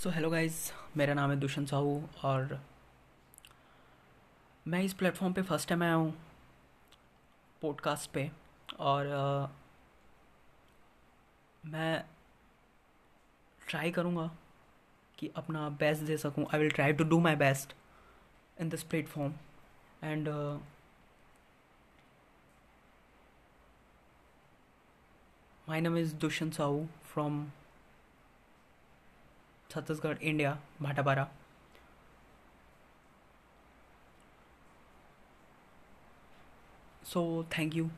So hello guys मेरा नाम है दुष्यंत साहू और मैं इस प्लेटफॉर्म पे फ़र्स्ट टाइम आया हूँ पॉडकास्ट पे और uh, मैं ट्राई करूँगा कि अपना बेस्ट दे सकूँ। I will try to do my best in this platform and my name is Dushyant Sahu from Chhattisgarh India Bhatapara. So thank you.